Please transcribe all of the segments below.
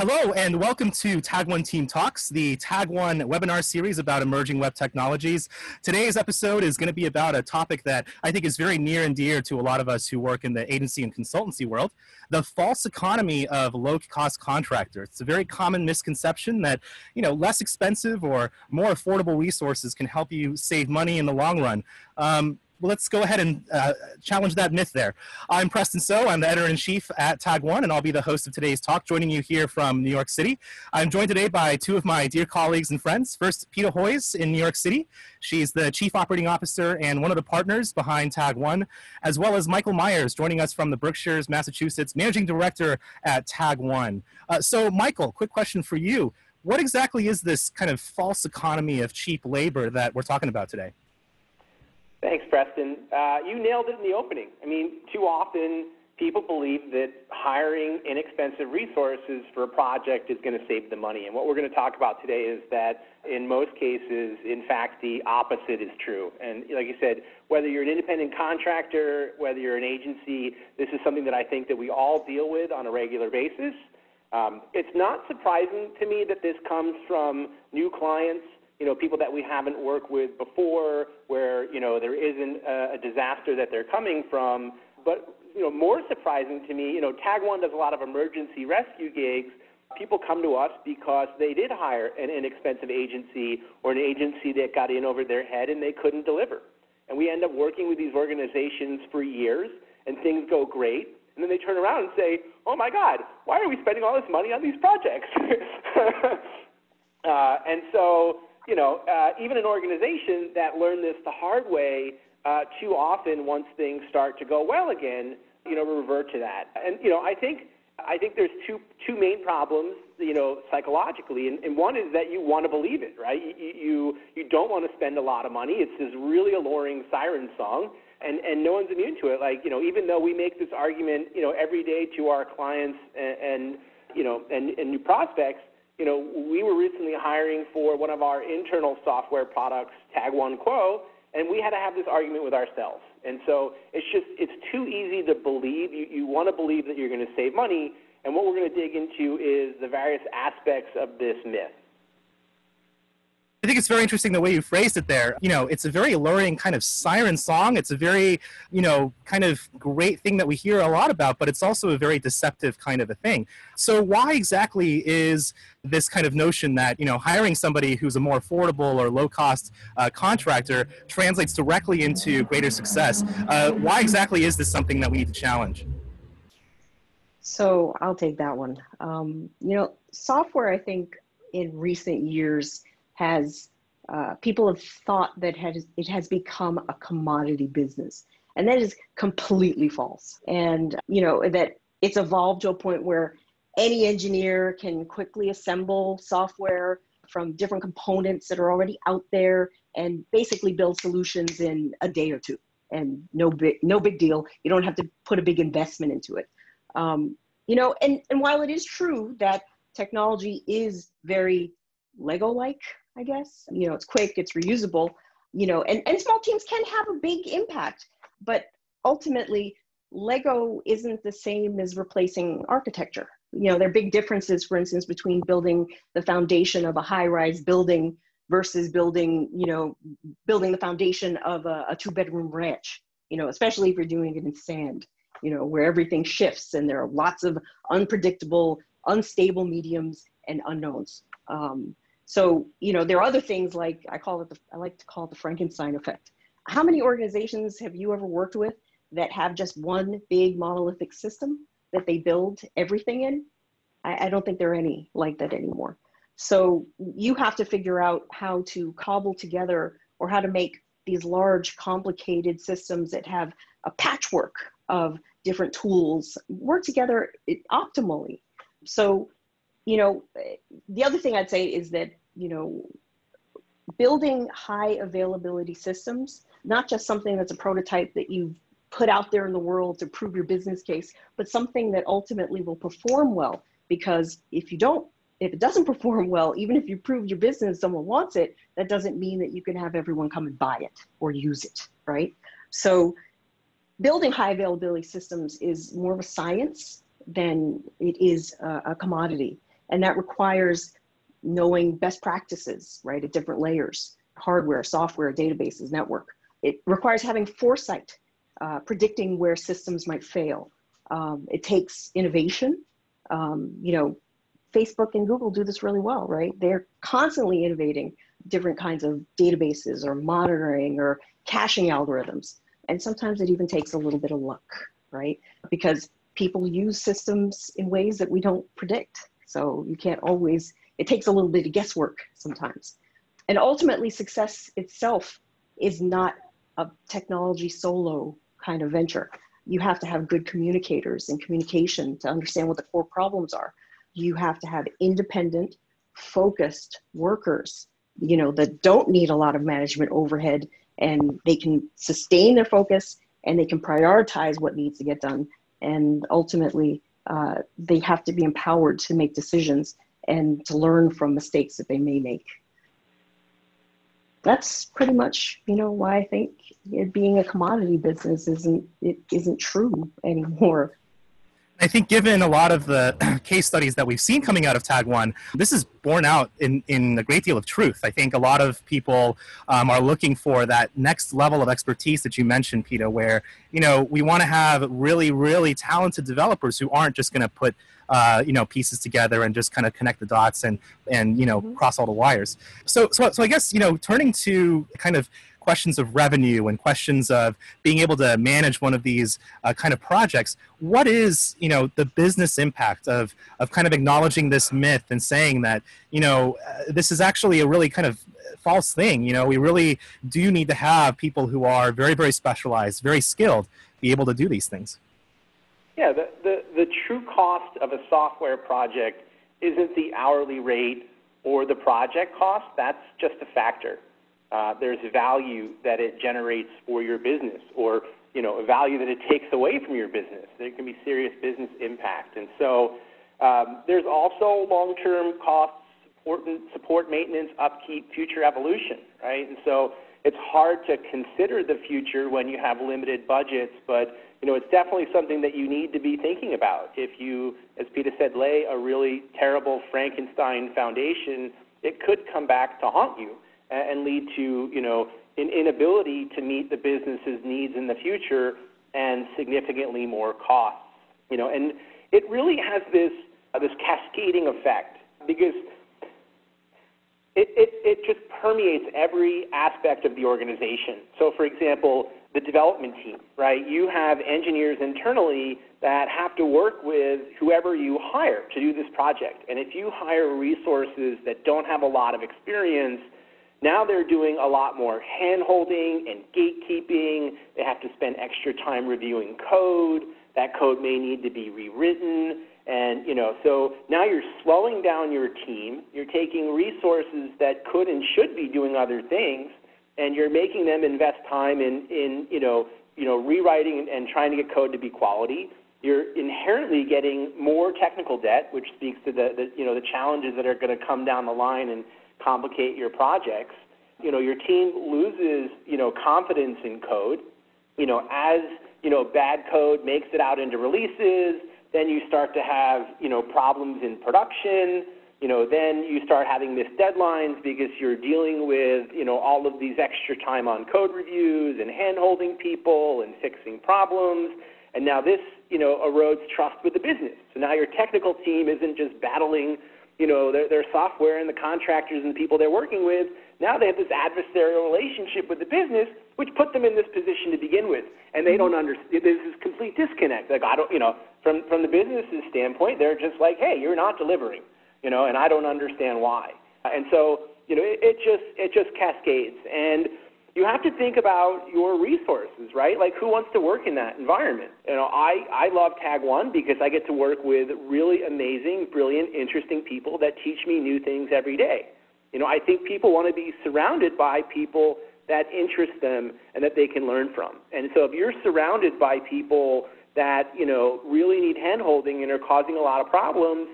Hello, and welcome to Tag One Team Talks, the Tag One webinar series about emerging web technologies. Today's episode is going to be about a topic that I think is very near and dear to a lot of us who work in the agency and consultancy world the false economy of low cost contractors. It's a very common misconception that, you know, less expensive or more affordable resources can help you save money in the long run. Um, let's go ahead and uh, challenge that myth there. I'm Preston So. I'm the editor in chief at Tag One, and I'll be the host of today's talk, joining you here from New York City. I'm joined today by two of my dear colleagues and friends. First, Peta Hoyes in New York City. She's the chief operating officer and one of the partners behind Tag One, as well as Michael Meyers, joining us from the Berkshires, Massachusetts, managing director at Tag One. Uh, so, Michael, quick question for you. What exactly is this kind of false economy of cheap labor that we're talking about today? Thanks, Preston. Uh, you nailed it in the opening. I mean, too often people believe that hiring inexpensive resources for a project is going to save the money. And what we're going to talk about today is that in most cases, in fact, the opposite is true. And like you said, whether you're an independent contractor, whether you're an agency, this is something that I think that we all deal with on a regular basis. Um, it's not surprising to me that this comes from new clients you know, people that we haven't worked with before, where, you know, there isn't a, a disaster that they're coming from. But, you know, more surprising to me, you know, Tag One does a lot of emergency rescue gigs. People come to us because they did hire an inexpensive agency or an agency that got in over their head and they couldn't deliver. And we end up working with these organizations for years, and things go great. And then they turn around and say, oh my God, why are we spending all this money on these projects? uh, and so, you know, uh, even an organization that learned this the hard way, uh, too often once things start to go well again, you know, revert to that. And you know, I think I think there's two two main problems, you know, psychologically, and, and one is that you want to believe it, right? You, you you don't want to spend a lot of money. It's this really alluring siren song, and and no one's immune to it. Like you know, even though we make this argument, you know, every day to our clients and, and you know and, and new prospects, you know, we were recently hiring for one of our internal software products, Tag One Quo, and we had to have this argument with ourselves. And so it's just it's too easy to believe. You you want to believe that you're going to save money, and what we're going to dig into is the various aspects of this myth. I think it's very interesting the way you phrased it there. You know, it's a very alluring kind of siren song. It's a very, you know, kind of great thing that we hear a lot about, but it's also a very deceptive kind of a thing. So, why exactly is this kind of notion that, you know, hiring somebody who's a more affordable or low cost uh, contractor translates directly into greater success? Uh, why exactly is this something that we need to challenge? So, I'll take that one. Um, you know, software, I think, in recent years, has uh, people have thought that has, it has become a commodity business. And that is completely false. And, you know, that it's evolved to a point where any engineer can quickly assemble software from different components that are already out there and basically build solutions in a day or two. And no big, no big deal. You don't have to put a big investment into it. Um, you know, and, and while it is true that technology is very Lego-like, I guess. You know, it's quick, it's reusable, you know, and, and small teams can have a big impact, but ultimately, Lego isn't the same as replacing architecture. You know, there are big differences, for instance, between building the foundation of a high rise building versus building, you know, building the foundation of a, a two bedroom ranch, you know, especially if you're doing it in sand, you know, where everything shifts and there are lots of unpredictable, unstable mediums and unknowns. Um, so, you know, there are other things like I call it the, I like to call it the Frankenstein effect. How many organizations have you ever worked with that have just one big monolithic system that they build everything in? I, I don't think there are any like that anymore. So you have to figure out how to cobble together or how to make these large, complicated systems that have a patchwork of different tools work together optimally. So, you know, the other thing I'd say is that you know, building high availability systems, not just something that's a prototype that you've put out there in the world to prove your business case, but something that ultimately will perform well. Because if you don't, if it doesn't perform well, even if you prove your business, someone wants it, that doesn't mean that you can have everyone come and buy it or use it, right? So building high availability systems is more of a science than it is a, a commodity. And that requires knowing best practices, right, at different layers hardware, software, databases, network. It requires having foresight, uh, predicting where systems might fail. Um, it takes innovation. Um, you know, Facebook and Google do this really well, right? They're constantly innovating different kinds of databases or monitoring or caching algorithms. And sometimes it even takes a little bit of luck, right? Because people use systems in ways that we don't predict. So you can't always, it takes a little bit of guesswork sometimes. And ultimately, success itself is not a technology solo kind of venture. You have to have good communicators and communication to understand what the core problems are. You have to have independent, focused workers, you know, that don't need a lot of management overhead and they can sustain their focus and they can prioritize what needs to get done. And ultimately, uh, they have to be empowered to make decisions and to learn from mistakes that they may make. That's pretty much, you know, why I think it being a commodity business isn't it isn't true anymore. I think given a lot of the case studies that we've seen coming out of Tag One, this is borne out in, in a great deal of truth. I think a lot of people um, are looking for that next level of expertise that you mentioned, Peta, where, you know, we want to have really, really talented developers who aren't just going to put uh, you know pieces together and just kind of connect the dots and and you know mm-hmm. cross all the wires so so so i guess you know turning to kind of questions of revenue and questions of being able to manage one of these uh, kind of projects what is you know the business impact of of kind of acknowledging this myth and saying that you know uh, this is actually a really kind of false thing you know? We really do need to have people who are very very specialized very skilled be able to do these things. Yeah the, the, the true cost of a software project isn't the hourly rate or the project cost. That's just a factor uh, there's value that it generates for your business or you know a value that it takes away from your business. There can be serious business impact, and so um, there's also long-term costs, support, support, maintenance, upkeep, future evolution, right? And so it's hard to consider the future when you have limited budgets, but you know it's definitely something that you need to be thinking about. If you, as Peta said, lay a really terrible Frankenstein foundation, it could come back to haunt you and lead to you know an inability to meet the business's needs in the future and significantly more costs. You know, and it really has this uh, this cascading effect because it, it, it just permeates every aspect of the organization. So, for example, the development team, right? You have engineers internally that have to work with whoever you hire to do this project. And if you hire resources that don't have a lot of experience, now they're doing a lot more hand holding and gatekeeping. They have to spend extra time reviewing code. That code may need to be rewritten. And, you know, so now you're slowing down your team. You're taking resources that could and should be doing other things, and you're making them invest time in, in you know, you know, rewriting and trying to get code to be quality. You're inherently getting more technical debt, which speaks to the, the you know the challenges that are going to come down the line and complicate your projects. You know, your team loses, you know, confidence in code. You know, as, you know, bad code makes it out into releases, then you start to have, you know, problems in production. You know, then you start having missed deadlines because you're dealing with, you know, all of these extra time on code reviews and hand-holding people and fixing problems. And now this, you know, erodes trust with the business. So now your technical team isn't just battling you know, their, their software and the contractors and the people they're working with, now they have this adversarial relationship with the business, which put them in this position to begin with. And they mm-hmm. don't understand, there's this complete disconnect. Like, I don't, you know, from, from the business's standpoint, they're just like, hey, you're not delivering, you know, and I don't understand why. And so, you know, it, it just, it just cascades. And, you have to think about your resources, right? Like who wants to work in that environment? You know, I, I love Tag One because I get to work with really amazing, brilliant, interesting people that teach me new things every day. You know, I think people want to be surrounded by people that interest them and that they can learn from. And so if you're surrounded by people that, you know, really need handholding and are causing a lot of problems,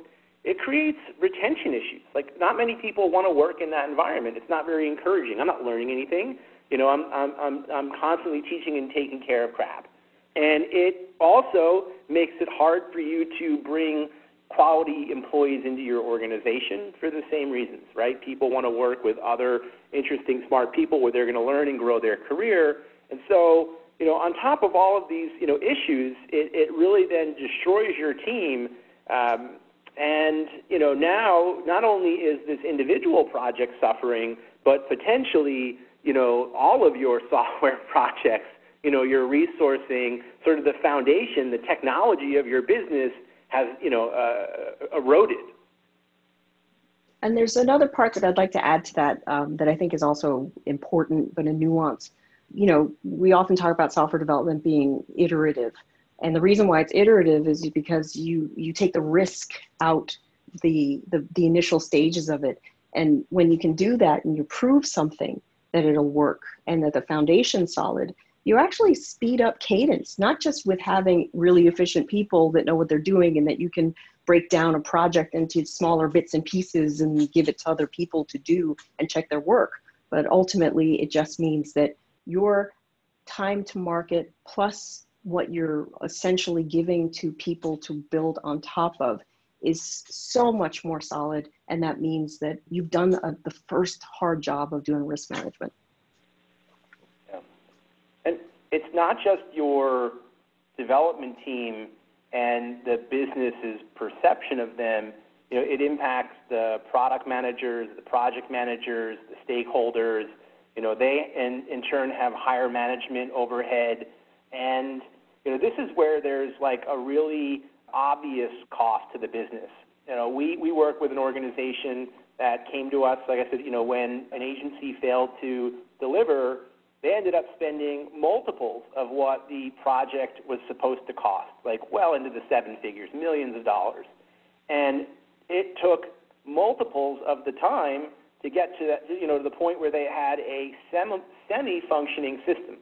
it creates retention issues. Like not many people want to work in that environment. It's not very encouraging. I'm not learning anything. You know, I'm, I'm, I'm, I'm constantly teaching and taking care of crap. And it also makes it hard for you to bring quality employees into your organization for the same reasons, right? People want to work with other interesting, smart people where they're going to learn and grow their career. And so, you know, on top of all of these, you know, issues, it, it really then destroys your team. Um, and, you know, now not only is this individual project suffering, but potentially, you know, all of your software projects, you know, your resourcing, sort of the foundation, the technology of your business has, you know, uh, eroded. And there's another part that I'd like to add to that um, that I think is also important, but a nuance. You know, we often talk about software development being iterative, and the reason why it's iterative is because you you take the risk out the the, the initial stages of it, and when you can do that and you prove something that it'll work and that the foundation's solid, you actually speed up cadence, not just with having really efficient people that know what they're doing and that you can break down a project into smaller bits and pieces and give it to other people to do and check their work. But ultimately, it just means that your time to market plus what you're essentially giving to people to build on top of is so much more solid. And that means that you've done a, the first hard job of doing risk management Yeah. And it's not just your development team and the business's perception of them. You know, it impacts the product managers, the project managers, the stakeholders. You know, they in, in turn have higher management overhead. And, you know, this is where there's like a really obvious cost to the business. You know, we, we work with an organization that came to us, like I said, you know, when an agency failed to deliver, they ended up spending multiples of what the project was supposed to cost, like well into the seven figures, millions of dollars. And it took multiples of the time to get to that, you know, to the point where they had a semi-functioning system.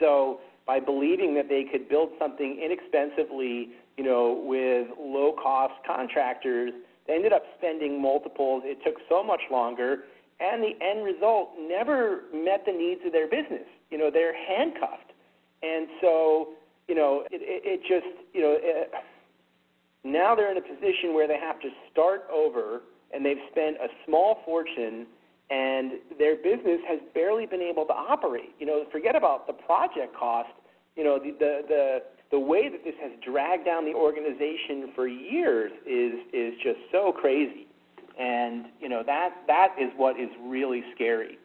So by believing that they could build something inexpensively, you know, with low-cost contractors, they ended up spending multiples. It took so much longer and the end result never met the needs of their business. You know, they're handcuffed, and so you know, it, it, it just you know, it, now they're in a position where they have to start over, and they've spent a small fortune, and their business has barely been able to operate. You know, forget about the project cost. You know, the the the the way that this has dragged down the organization for years is is just so crazy. And you know that that is what is really scary.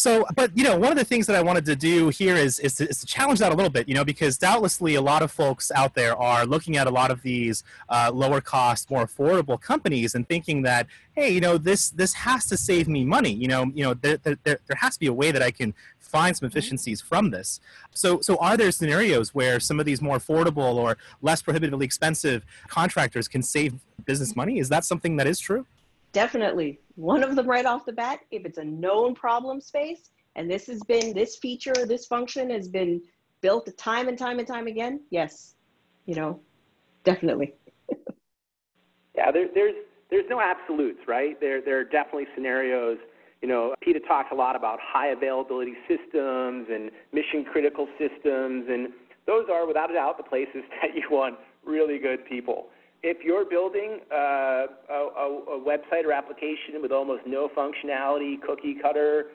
So, but you know, one of the things that I wanted to do here is is to, is to, challenge that a little bit, you know, because doubtlessly a lot of folks out there are looking at a lot of these uh, lower cost, more affordable companies and thinking that, hey, you know, this this has to save me money. You know, you know, there, there, there has to be a way that I can find some efficiencies from this. So, so are there scenarios where some of these more affordable or less prohibitively expensive contractors can save business money? Is that something that is true? Definitely. One of them right off the bat, if it's a known problem space, and this has been, this feature, this function has been built time and time and time again, yes, you know, definitely. yeah, there, there's, there's no absolutes, right? There, there are definitely scenarios. You know, Peta talks a lot about high availability systems and mission critical systems, and those are without a doubt the places that you want really good people if you're building uh, a, a, website or application with almost no functionality, cookie cutter,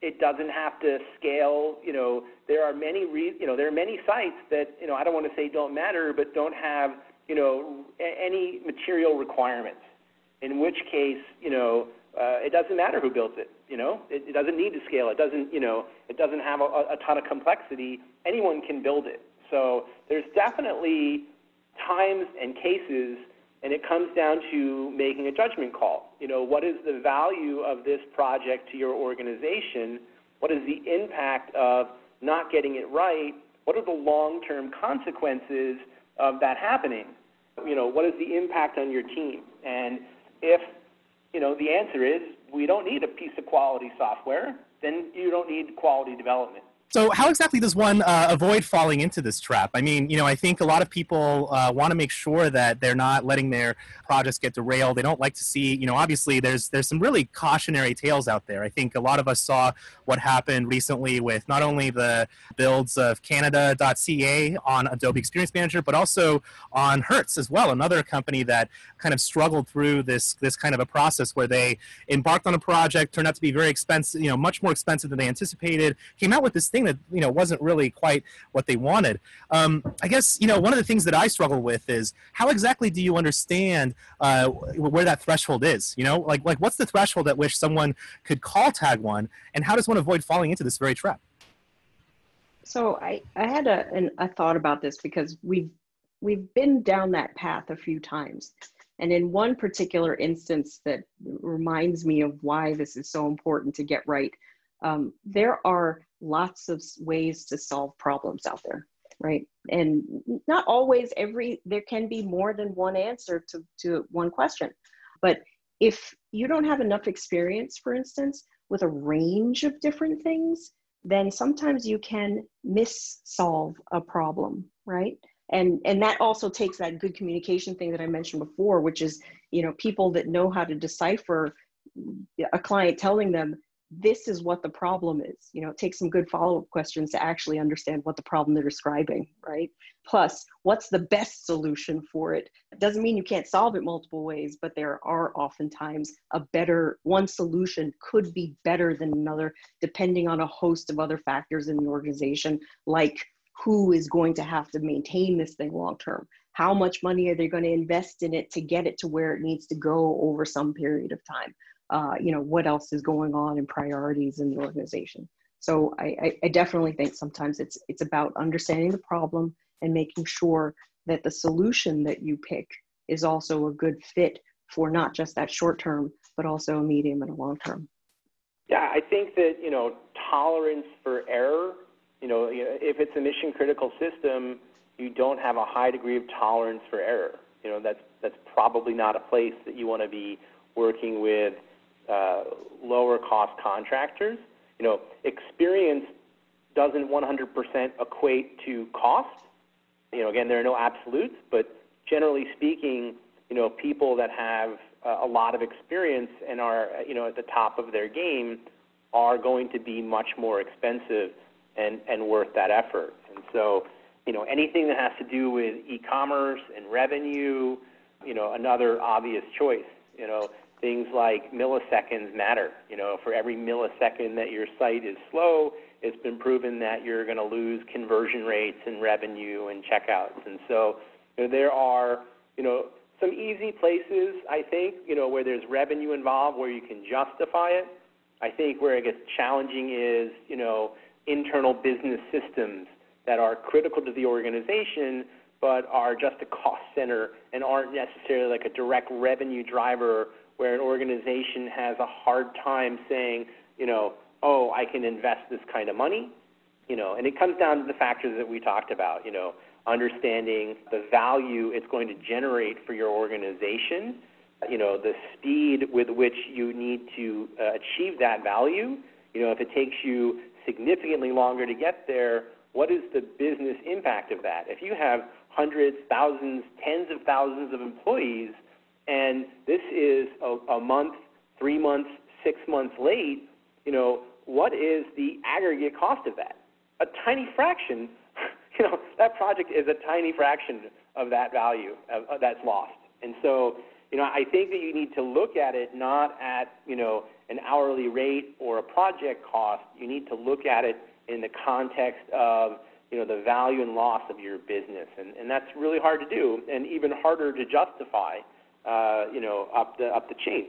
it doesn't have to scale. You know, there are many, re- you know, there are many sites that, you know, I don't want to say don't matter, but don't have, you know, a- any material requirements. In which case, you know, uh, it doesn't matter who builds it. You know, it, it doesn't need to scale. It doesn't, you know, it doesn't have a, a ton of complexity. Anyone can build it. So there's definitely times and cases, and it comes down to making a judgment call. You know, what is the value of this project to your organization? What is the impact of not getting it right? What are the long-term consequences of that happening? You know, what is the impact on your team? And if, you know, the answer is we don't need a piece of quality software, then you don't need quality development. So, how exactly does one uh, avoid falling into this trap? I mean, you know, I think a lot of people uh, want to make sure that they're not letting their projects get derailed. They don't like to see, you know, obviously there's there's some really cautionary tales out there. I think a lot of us saw what happened recently with not only the builds of Canada.ca on Adobe Experience Manager, but also on Hertz as well, another company that kind of struggled through this this kind of a process where they embarked on a project, turned out to be very expensive, you know, much more expensive than they anticipated, came out with this thing thing that you know wasn't really quite what they wanted. Um, I guess you know one of the things that I struggle with is how exactly do you understand uh, where that threshold is? You know, like like what's the threshold at which someone could call Tag One, and how does one avoid falling into this very trap? So I I had a an, a thought about this because we've we've been down that path a few times. And in one particular instance that reminds me of why this is so important to get right, um, there are lots of ways to solve problems out there right? And not always every there can be more than one answer to, to one question. But if you don't have enough experience for instance with a range of different things then sometimes you can miss solve a problem right? And and that also takes that good communication thing that i mentioned before which is you know people that know how to decipher mm, a client telling them this is what the problem is. You know it takes some good follow-up questions to actually understand what the problem they're describing right? Plus what's the best solution for it, it doesn't mean you can't solve it multiple ways but there are oftentimes a better one solution could be better than another depending on a host of other factors in the organization like who is going to have to maintain this thing long term how much money are they going to invest in it to get it to where it needs to go over some period of time uh, you know, what else is going on and priorities in the organization. So I, I, definitely think sometimes it's it's about understanding the problem and making sure that the solution that you pick is also a good fit for not just that short term, but also a medium and a long term. Yeah, I think that you know tolerance for error. You know, if it's a mission critical system, you don't have a high degree of tolerance for error. You know, that's that's probably not a place that you want to be working with uh, lower cost contractors. You know, experience doesn't 100% equate to cost. You know, again, there are no absolutes, but generally speaking, you know, people that have uh, a lot of experience and are, you know, at the top of their game are going to be much more expensive and, and worth that effort. And so, you know, anything that has to do with e-commerce and revenue, you know, another obvious choice. You know, things like milliseconds matter. You know, for every millisecond that your site is slow, it's been proven that you're going to lose conversion rates and revenue and checkouts. And so you know, there are, you know, some easy places, I think, you know, where there's revenue involved where you can justify it. I think where it gets challenging is, you know, internal business systems that are critical to the organization but are just a cost center and aren't necessarily like a direct revenue driver where an organization has a hard time saying, you know, oh, I can invest this kind of money, you know, and it comes down to the factors that we talked about, you know, understanding the value it's going to generate for your organization, you know, the speed with which you need to uh, achieve that value. You know, if it takes you significantly longer to get there, what is the business impact of that? If you have hundreds, thousands, tens of thousands of employees, and this is a, a month, three months, six months late, you know, what is the aggregate cost of that? A tiny fraction, you know, that project is a tiny fraction of that value uh, that's lost. And so, you know, I think that you need to look at it not at, you know, an hourly rate or a project cost. You need to look at it in the context of, you know, the value and loss of your business. And, and that's really hard to do and even harder to justify uh, you know, up the up the chain.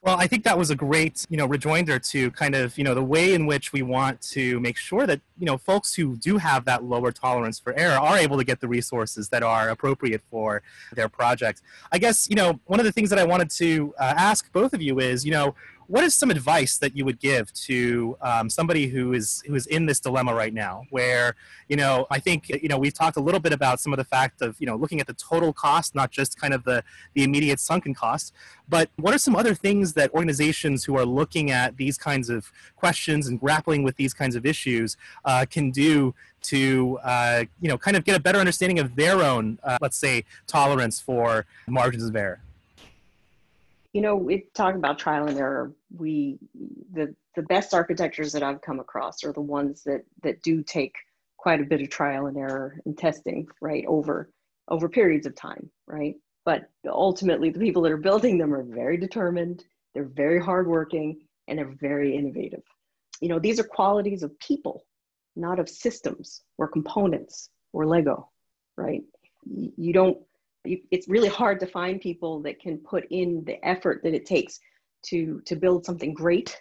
Well, I think that was a great, you know, rejoinder to kind of, you know, the way in which we want to make sure that, you know, folks who do have that lower tolerance for error are able to get the resources that are appropriate for their project. I guess, you know, one of the things that I wanted to uh, ask both of you is, you know, what is some advice that you would give to um, somebody who is who is in this dilemma right now where you know i think you know we've talked a little bit about some of the fact of you know looking at the total cost not just kind of the the immediate sunken cost but what are some other things that organizations who are looking at these kinds of questions and grappling with these kinds of issues uh, can do to uh, you know kind of get a better understanding of their own uh, let's say tolerance for margins of error you know, we talk about trial and error. We the the best architectures that I've come across are the ones that that do take quite a bit of trial and error and testing, right, over over periods of time, right? But ultimately, the people that are building them are very determined. They're very hardworking and they're very innovative. You know, these are qualities of people, not of systems or components or Lego, right? You don't it's really hard to find people that can put in the effort that it takes to to build something great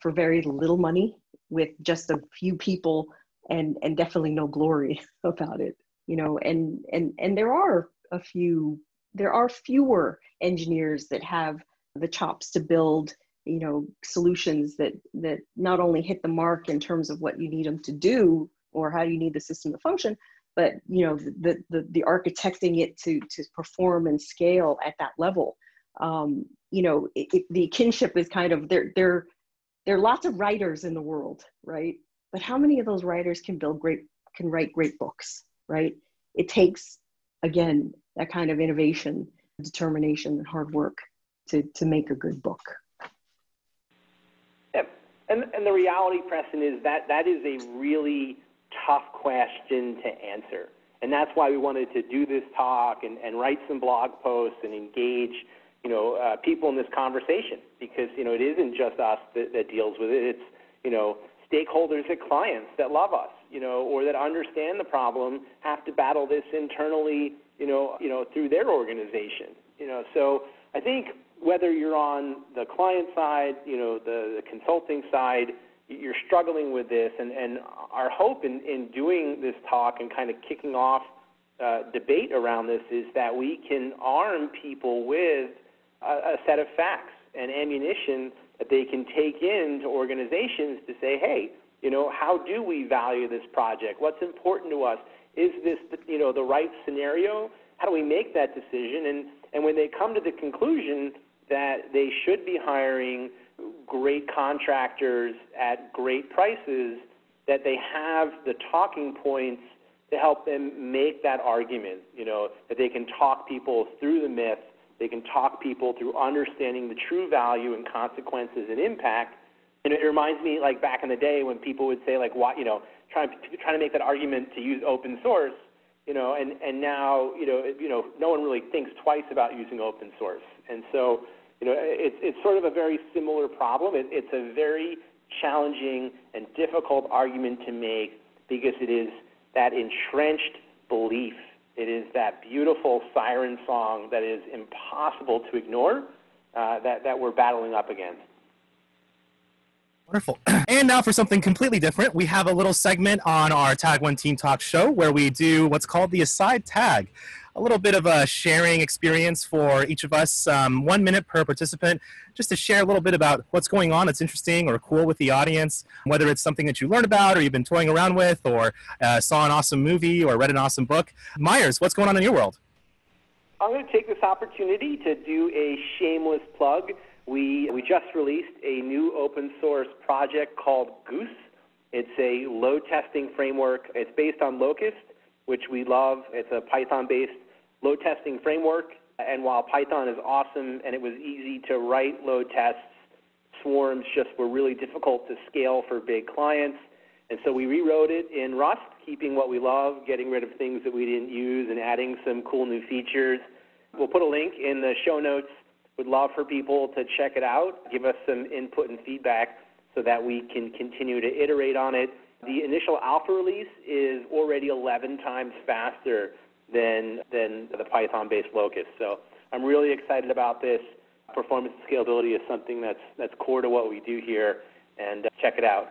for very little money with just a few people and and definitely no glory about it you know? And and and there are a few there are fewer engineers that have the chops to build you know solutions that that not only hit the mark in terms of what you need them to do or how you need the system to function but you know the the, the architecting it to to perform and scale at that level um, you know it, it, the kinship is kind of there there there are lots of writers in the world right? But how many of those writers can build great can write great books right? It takes again that kind of innovation determination and hard work to to make a good book. And and the reality preston is that that is a really tough question to answer. And that's why we wanted to do this talk and, and write some blog posts and engage, you know, uh, people in this conversation because, you know, it isn't just us that, that deals with it. It's, you know, stakeholders and clients that love us, you know, or that understand the problem have to battle this internally, you know, you know, through their organization, you know. So I think whether you're on the client side, you know, the, the consulting side, you're struggling with this, and, and our hope in, in doing this talk and kind of kicking off uh, debate around this is that we can arm people with a, a set of facts and ammunition that they can take into organizations to say, hey, you know, how do we value this project? What's important to us? Is this, you know, the right scenario? How do we make that decision? And and when they come to the conclusion that they should be hiring great contractors at great prices that they have the talking points to help them make that argument, you know, that they can talk people through the myth, they can talk people through understanding the true value and consequences and impact. And it reminds me like back in the day when people would say like why, you know, trying trying to make that argument to use open source, you know, and and now, you know, you know, no one really thinks twice about using open source. And so you know, it's, it's sort of a very similar problem. It, it's a very challenging and difficult argument to make because it is that entrenched belief. It is that beautiful siren song that is impossible to ignore uh, that, that we're battling up against. Wonderful. And now for something completely different, we have a little segment on our Tag One Team Talk show where we do what's called the Aside Tag a little bit of a sharing experience for each of us, um, one minute per participant, just to share a little bit about what's going on that's interesting or cool with the audience, whether it's something that you learned about or you've been toying around with or uh, saw an awesome movie or read an awesome book. Meyers, what's going on in your world? I'm going to take this opportunity to do a shameless plug. We, we just released a new open source project called Goose. It's a load testing framework. It's based on Locust, which we love. It's a Python based load testing framework. And while Python is awesome and it was easy to write load tests, swarms just were really difficult to scale for big clients. And so we rewrote it in Rust, keeping what we love, getting rid of things that we didn't use, and adding some cool new features. We'll put a link in the show notes. Would love for people to check it out, give us some input and feedback so that we can continue to iterate on it. The initial alpha release is already 11 times faster than, than the Python-based Locust. So I'm really excited about this. Performance and scalability is something that's, that's core to what we do here, and uh, check it out.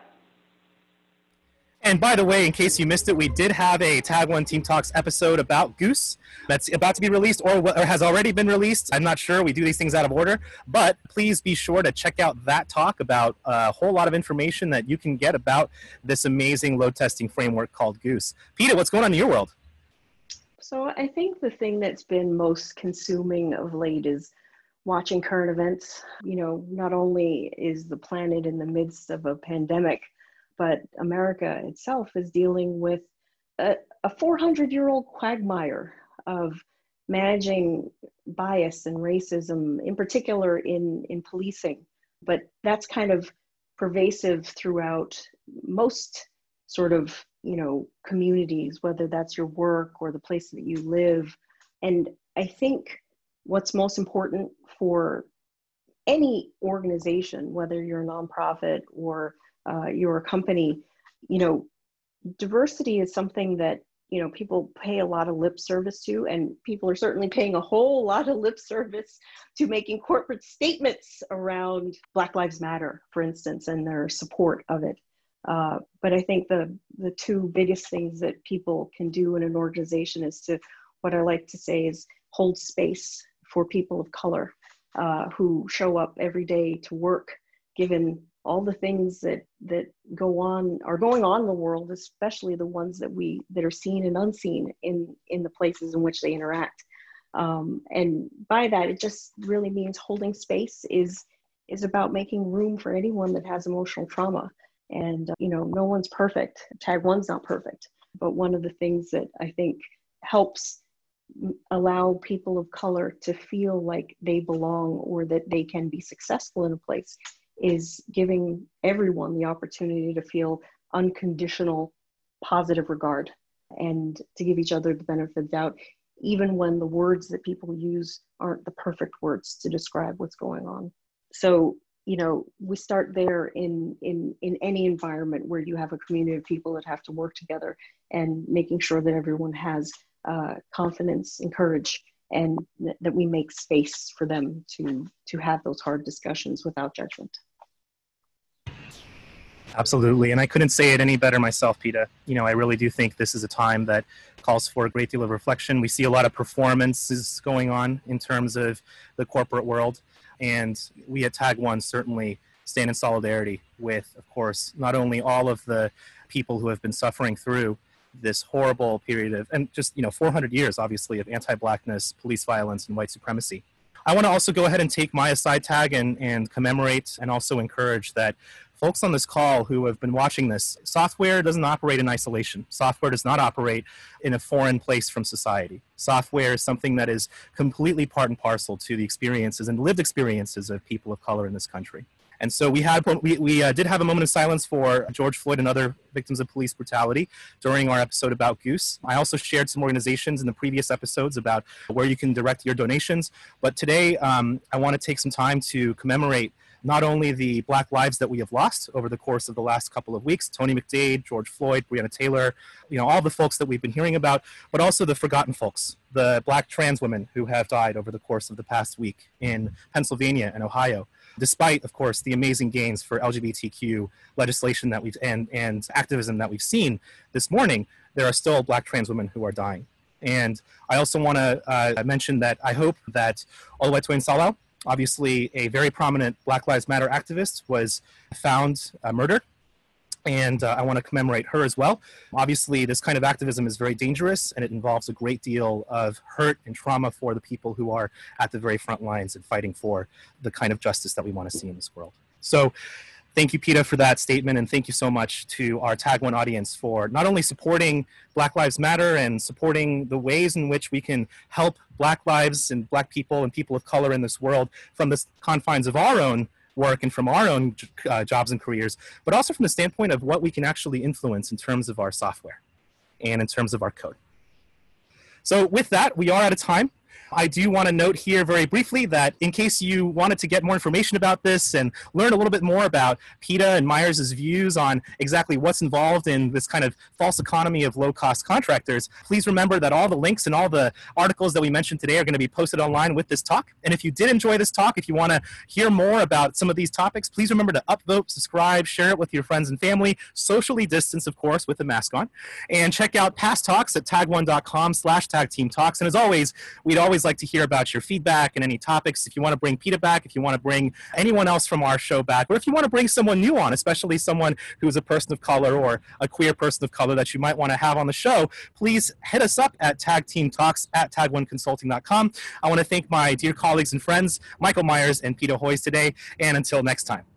And by the way, in case you missed it, we did have a Tag One Team Talks episode about Goose that's about to be released or, or, has already been released. I'm not sure. We do these things out of order. But please be sure to check out that talk about a whole lot of information that you can get about this amazing load testing framework called Goose. Peta, what's going on in your world? So I think the thing that's been most consuming of late is watching current events. You know, not only is the planet in the midst of a pandemic, but America itself is dealing with a, a 400 year old quagmire of managing bias and racism, in particular in, in policing. But that's kind of pervasive throughout most sort of you know communities whether that's your work or the place that you live. And i think what's most important for any organization whether you're a nonprofit or uh, your company, you know, diversity is something that you know people pay a lot of lip service to and people are certainly paying a whole lot of lip service to making corporate statements around black lives matter for instance and their support of it uh, but i think the the two biggest things that people can do in an organization is to what i like to say is hold space for people of color uh, who show up every day to work given all the things that that go on are going on in the world especially the ones that we that are seen and unseen in in the places in which they interact. Um, and by that it just really means holding space is is about making room for anyone that has emotional trauma and you know no one's perfect. Tag one's not perfect but one of the things that i think helps allow people of color to feel like they belong or that they can be successful in a place is giving everyone the opportunity to feel unconditional positive regard and to give each other the benefit of the doubt even when the words that people use aren't the perfect words to describe what's going on. So you know we start there in in in any environment where you have a community of people that have to work together and making sure that everyone has uh, confidence and courage and th- that we make space for them to to have those hard discussions without judgment Absolutely. And I couldn't say it any better myself, Peta. You know, I really do think this is a time that calls for a great deal of reflection. We see a lot of performances going on in terms of the corporate world. And we at Tag One certainly stand in solidarity with, of course, not only all of the people who have been suffering through this horrible period of, and just, you know, 400 years, obviously, of anti blackness, police violence, and white supremacy. I want to also go ahead and take my aside tag and, and commemorate and also encourage that folks on this call who have been watching this, software doesn't operate in isolation. Software does not operate in a foreign place from society. Software is something that is completely part and parcel to the experiences and lived experiences of people of color in this country. And so we had we, we uh, did have a moment of silence for George Floyd and other victims of police brutality during our episode about Goose. I also shared some organizations in the previous episodes about where you can direct your donations. But today um, I want to take some time to commemorate not only the black lives that we have lost over the course of the last couple of weeks Tony McDade, George Floyd, Breonna Taylor, you know, all the folks that we've been hearing about, but also the forgotten folks, the black trans women who have died over the course of the past week in Pennsylvania and Ohio. Despite, of course, the amazing gains for LGBTQ legislation that we've and, and activism that we've seen this morning, there are still black trans women who are dying. And I also want to uh, mention that I hope that Oluwatoyin Salau, obviously a very prominent Black Lives Matter activist, was found uh, murdered. And uh, I want to commemorate her as well. Obviously, this kind of activism is very dangerous and it involves a great deal of hurt and trauma for the people who are at the very front lines and fighting for the kind of justice that we want to see in this world. So, thank you, Peta, for that statement, and thank you so much to our Tag One audience for not only supporting Black Lives Matter and supporting the ways in which we can help Black lives and Black people and people of color in this world from the confines of our own work and from our own uh, jobs and careers, but also from the standpoint of what we can actually influence in terms of our software and in terms of our code. So, with that, we are out of time. I do want to note here very briefly that in case you wanted to get more information about this and learn a little bit more about Peta and Meyers' views on exactly what's involved in this kind of false economy of low cost contractors, please remember that all the links and all the articles that we mentioned today are going to be posted online with this talk. And if you did enjoy this talk, if you want to hear more about some of these topics, please remember to upvote, subscribe, share it with your friends and family, socially distance, of course, with a mask on, and check out past talks at tag1.com slash tag team talks. And as always, we'd always like to hear about your feedback and any topics. If you want to bring Peta back, if you want to bring anyone else from our show back, or if you want to bring someone new on, especially someone who is a person of color or a queer person of color that you might want to have on the show, please hit us up at tag team talks at tag1consulting.com. I want to thank my dear colleagues and friends, Michael Meyers and Peta Hoyes today. And until next time.